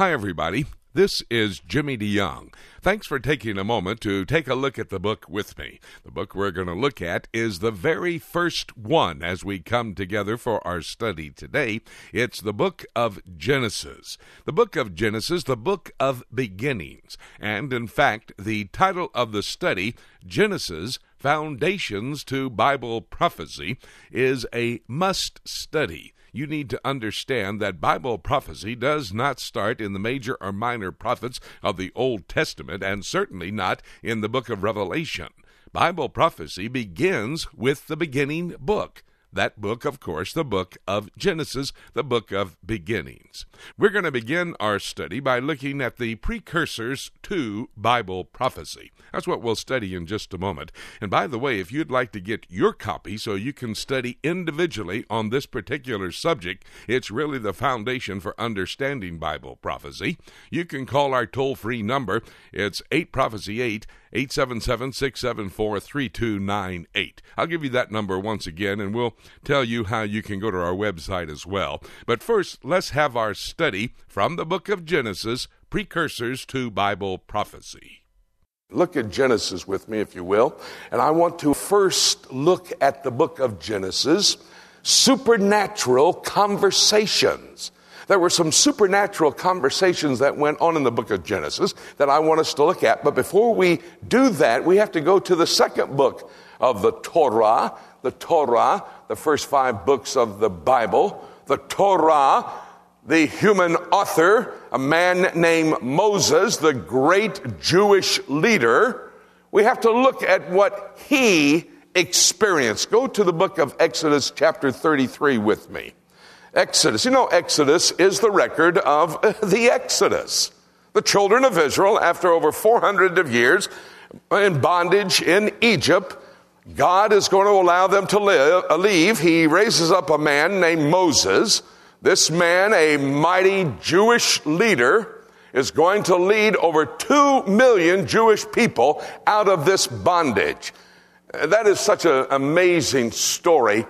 Hi, everybody. This is Jimmy DeYoung. Thanks for taking a moment to take a look at the book with me. The book we're going to look at is the very first one as we come together for our study today. It's the book of Genesis. The book of Genesis, the book of beginnings. And in fact, the title of the study, Genesis Foundations to Bible Prophecy, is a must study you need to understand that Bible prophecy does not start in the major or minor prophets of the Old Testament, and certainly not in the book of Revelation. Bible prophecy begins with the beginning book. That book, of course, the book of Genesis, the book of beginnings. We're going to begin our study by looking at the precursors to Bible prophecy. That's what we'll study in just a moment. And by the way, if you'd like to get your copy so you can study individually on this particular subject, it's really the foundation for understanding Bible prophecy. You can call our toll free number. It's 8 Prophecy 8 877 674 3298. I'll give you that number once again, and we'll tell you how you can go to our website as well. But first, let's have our study from the book of Genesis Precursors to Bible Prophecy. Look at Genesis with me, if you will. And I want to first look at the book of Genesis supernatural conversations. There were some supernatural conversations that went on in the book of Genesis that I want us to look at. But before we do that, we have to go to the second book of the Torah, the Torah, the first five books of the Bible, the Torah, the human author, a man named Moses, the great Jewish leader. We have to look at what he experienced. Go to the book of Exodus, chapter 33, with me. Exodus. You know, Exodus is the record of the Exodus. The children of Israel, after over 400 of years in bondage in Egypt, God is going to allow them to live, uh, leave. He raises up a man named Moses. This man, a mighty Jewish leader, is going to lead over two million Jewish people out of this bondage. That is such an amazing story.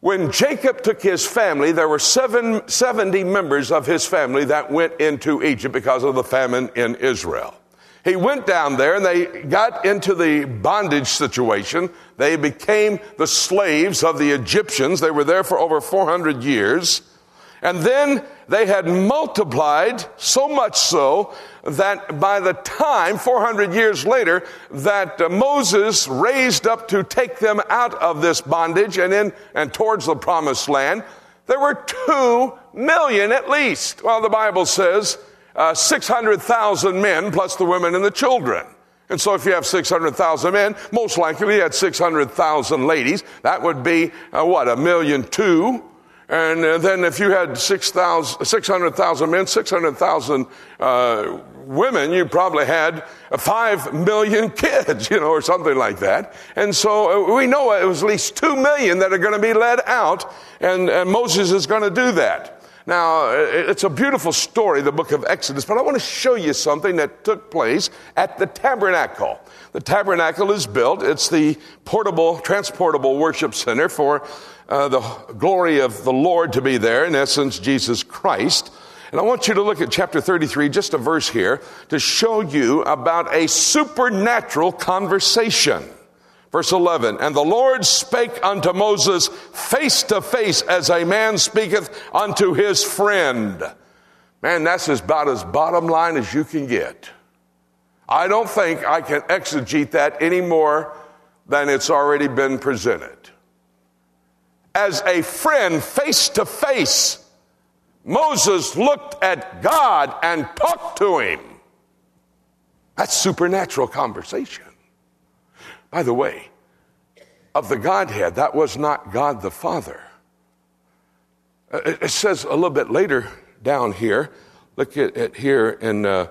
When Jacob took his family, there were seven, 70 members of his family that went into Egypt because of the famine in Israel. He went down there and they got into the bondage situation. They became the slaves of the Egyptians. They were there for over 400 years. And then they had multiplied so much so that by the time, 400 years later, that uh, Moses raised up to take them out of this bondage and in and towards the promised land, there were two million at least. Well, the Bible says uh, 600,000 men plus the women and the children. And so if you have 600,000 men, most likely you had 600,000 ladies. That would be, uh, what, a million two? And uh, then if you had 600,000 men, 600,000 uh, women, you probably had 5 million kids, you know, or something like that. And so uh, we know it was at least 2 million that are going to be led out, and, and Moses is going to do that. Now, it's a beautiful story, the book of Exodus, but I want to show you something that took place at the tabernacle. The tabernacle is built, it's the portable, transportable worship center for uh, the glory of the Lord to be there, in essence, Jesus Christ. And I want you to look at chapter 33, just a verse here, to show you about a supernatural conversation. Verse 11, and the Lord spake unto Moses face to face as a man speaketh unto his friend. Man, that's about as bottom line as you can get. I don't think I can exegete that any more than it's already been presented as a friend face to face. Moses looked at God and talked to him. That's supernatural conversation. By the way, of the Godhead, that was not God the Father. Uh, it says a little bit later down here, look at here in uh,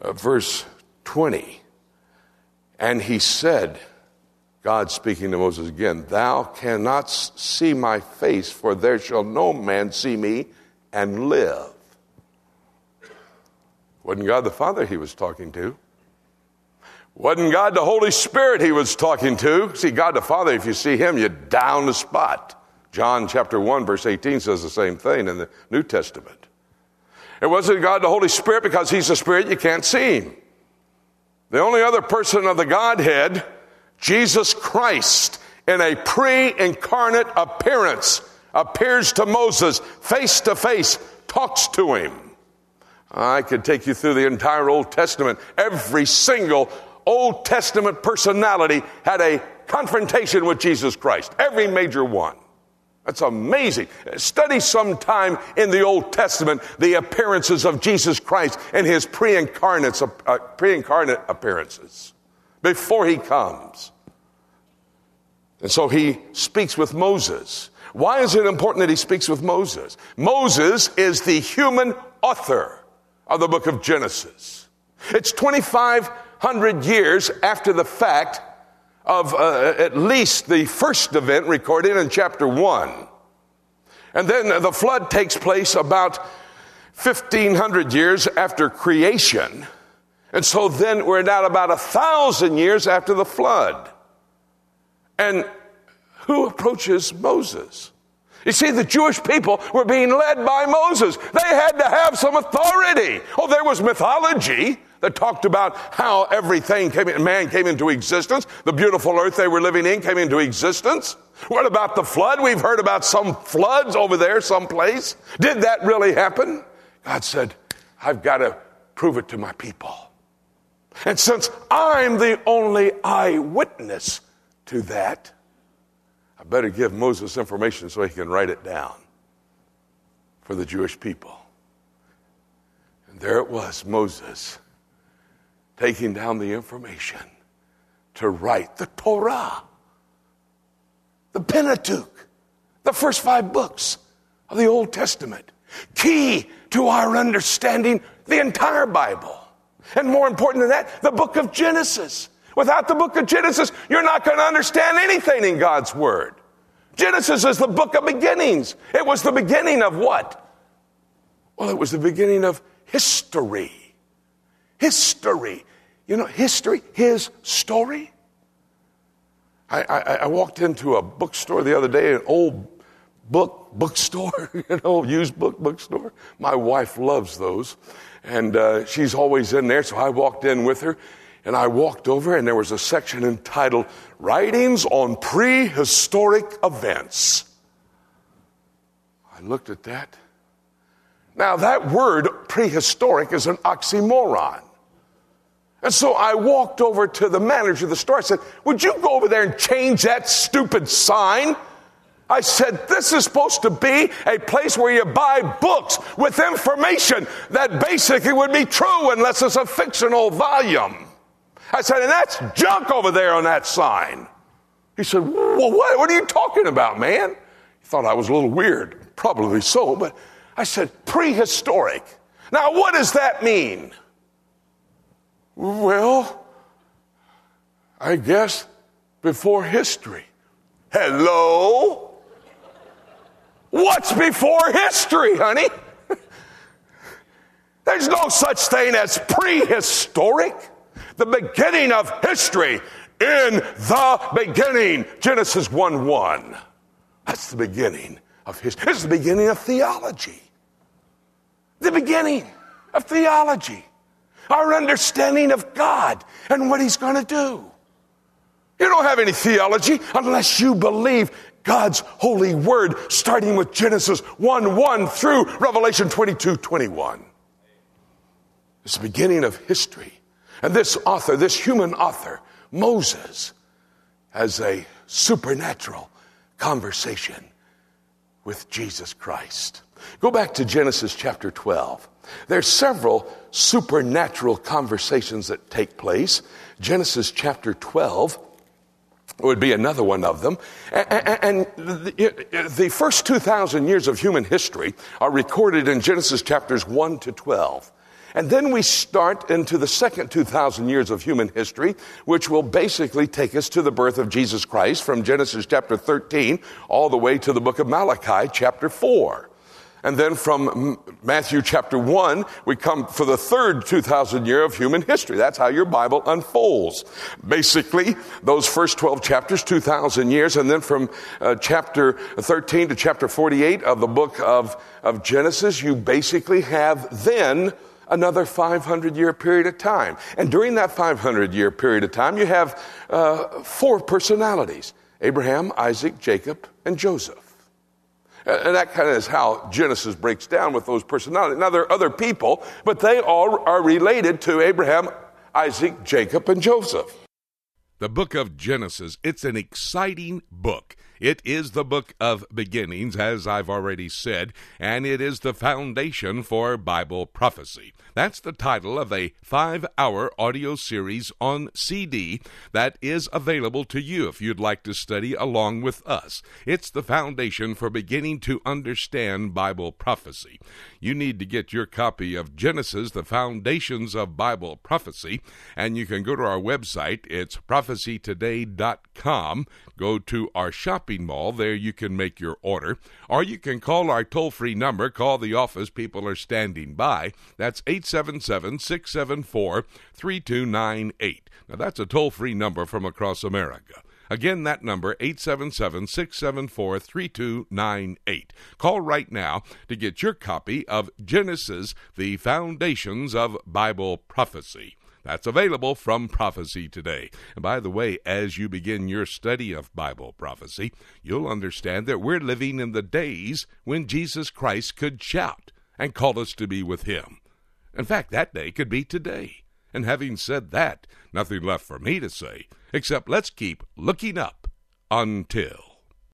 uh, verse 20. And he said, God speaking to Moses again, Thou cannot see my face, for there shall no man see me and live. Wasn't God the Father he was talking to? Wasn't God the Holy Spirit he was talking to? See, God the Father, if you see him, you're down the spot. John chapter 1, verse 18 says the same thing in the New Testament. It wasn't God the Holy Spirit because He's a Spirit, you can't see Him. The only other person of the Godhead, Jesus Christ, in a pre incarnate appearance, appears to Moses face to face, talks to him. I could take you through the entire Old Testament. Every single Old Testament personality had a confrontation with Jesus Christ, every major one. That's amazing. Study sometime in the Old Testament the appearances of Jesus Christ and his pre-incarnate, uh, pre-incarnate appearances before he comes. And so he speaks with Moses. Why is it important that he speaks with Moses? Moses is the human author of the book of Genesis. It's 2,500 years after the fact of uh, at least the first event recorded in chapter 1. And then the flood takes place about 1500 years after creation. And so then we're now about a thousand years after the flood. And who approaches Moses? You see, the Jewish people were being led by Moses. They had to have some authority. Oh, there was mythology that talked about how everything came, man came into existence. The beautiful earth they were living in came into existence. What about the flood? We've heard about some floods over there someplace. Did that really happen? God said, I've got to prove it to my people. And since I'm the only eyewitness to that, I better give Moses information so he can write it down for the Jewish people. And there it was, Moses taking down the information to write the Torah, the Pentateuch, the first five books of the Old Testament, key to our understanding the entire Bible. And more important than that, the book of Genesis. Without the book of Genesis, you're not going to understand anything in God's Word. Genesis is the book of beginnings. It was the beginning of what? Well, it was the beginning of history. History. You know, history, his story. I, I, I, walked into a bookstore the other day, an old book bookstore, you know, used book bookstore. My wife loves those, and uh, she's always in there. So I walked in with her, and I walked over, and there was a section entitled "Writings on Prehistoric Events." I looked at that. Now that word prehistoric is an oxymoron. And so I walked over to the manager of the store. I said, Would you go over there and change that stupid sign? I said, This is supposed to be a place where you buy books with information that basically would be true unless it's a fictional volume. I said, And that's junk over there on that sign. He said, Well, what, what are you talking about, man? He thought I was a little weird. Probably so, but I said, Prehistoric. Now, what does that mean? Well, I guess before history. Hello? What's before history, honey? There's no such thing as prehistoric. The beginning of history in the beginning. Genesis 1 1. That's the beginning of history. It's the beginning of theology. The beginning of theology our understanding of God and what He's going to do. You don't have any theology unless you believe God's holy word, starting with Genesis 1 1 through Revelation 22 21. It's the beginning of history. And this author, this human author, Moses, has a supernatural conversation with Jesus Christ. Go back to Genesis chapter 12. There's several supernatural conversations that take place. Genesis chapter 12 would be another one of them. And the first 2,000 years of human history are recorded in Genesis chapters 1 to 12. And then we start into the second 2,000 years of human history, which will basically take us to the birth of Jesus Christ from Genesis chapter 13 all the way to the book of Malachi chapter 4. And then from Matthew chapter 1, we come for the third 2,000 year of human history. That's how your Bible unfolds. Basically, those first 12 chapters, 2,000 years, and then from uh, chapter 13 to chapter 48 of the book of, of Genesis, you basically have then another 500 year period of time. And during that 500 year period of time, you have uh, four personalities Abraham, Isaac, Jacob, and Joseph. And that kind of is how Genesis breaks down with those personalities. Now, there are other people, but they all are related to Abraham, Isaac, Jacob, and Joseph. The book of Genesis, it's an exciting book. It is the book of beginnings, as I've already said, and it is the foundation for Bible prophecy. That's the title of a five hour audio series on CD that is available to you if you'd like to study along with us. It's the foundation for beginning to understand Bible prophecy. You need to get your copy of Genesis, the Foundations of Bible Prophecy, and you can go to our website. It's prophecytoday.com. Go to our shopping mall. There you can make your order. Or you can call our toll free number. Call the office. People are standing by. That's 877 674 3298. Now, that's a toll free number from across America. Again, that number, 877-674-3298. Call right now to get your copy of Genesis, the Foundations of Bible Prophecy. That's available from Prophecy Today. And by the way, as you begin your study of Bible prophecy, you'll understand that we're living in the days when Jesus Christ could shout and call us to be with Him. In fact, that day could be today. And having said that, nothing left for me to say except let's keep looking up until.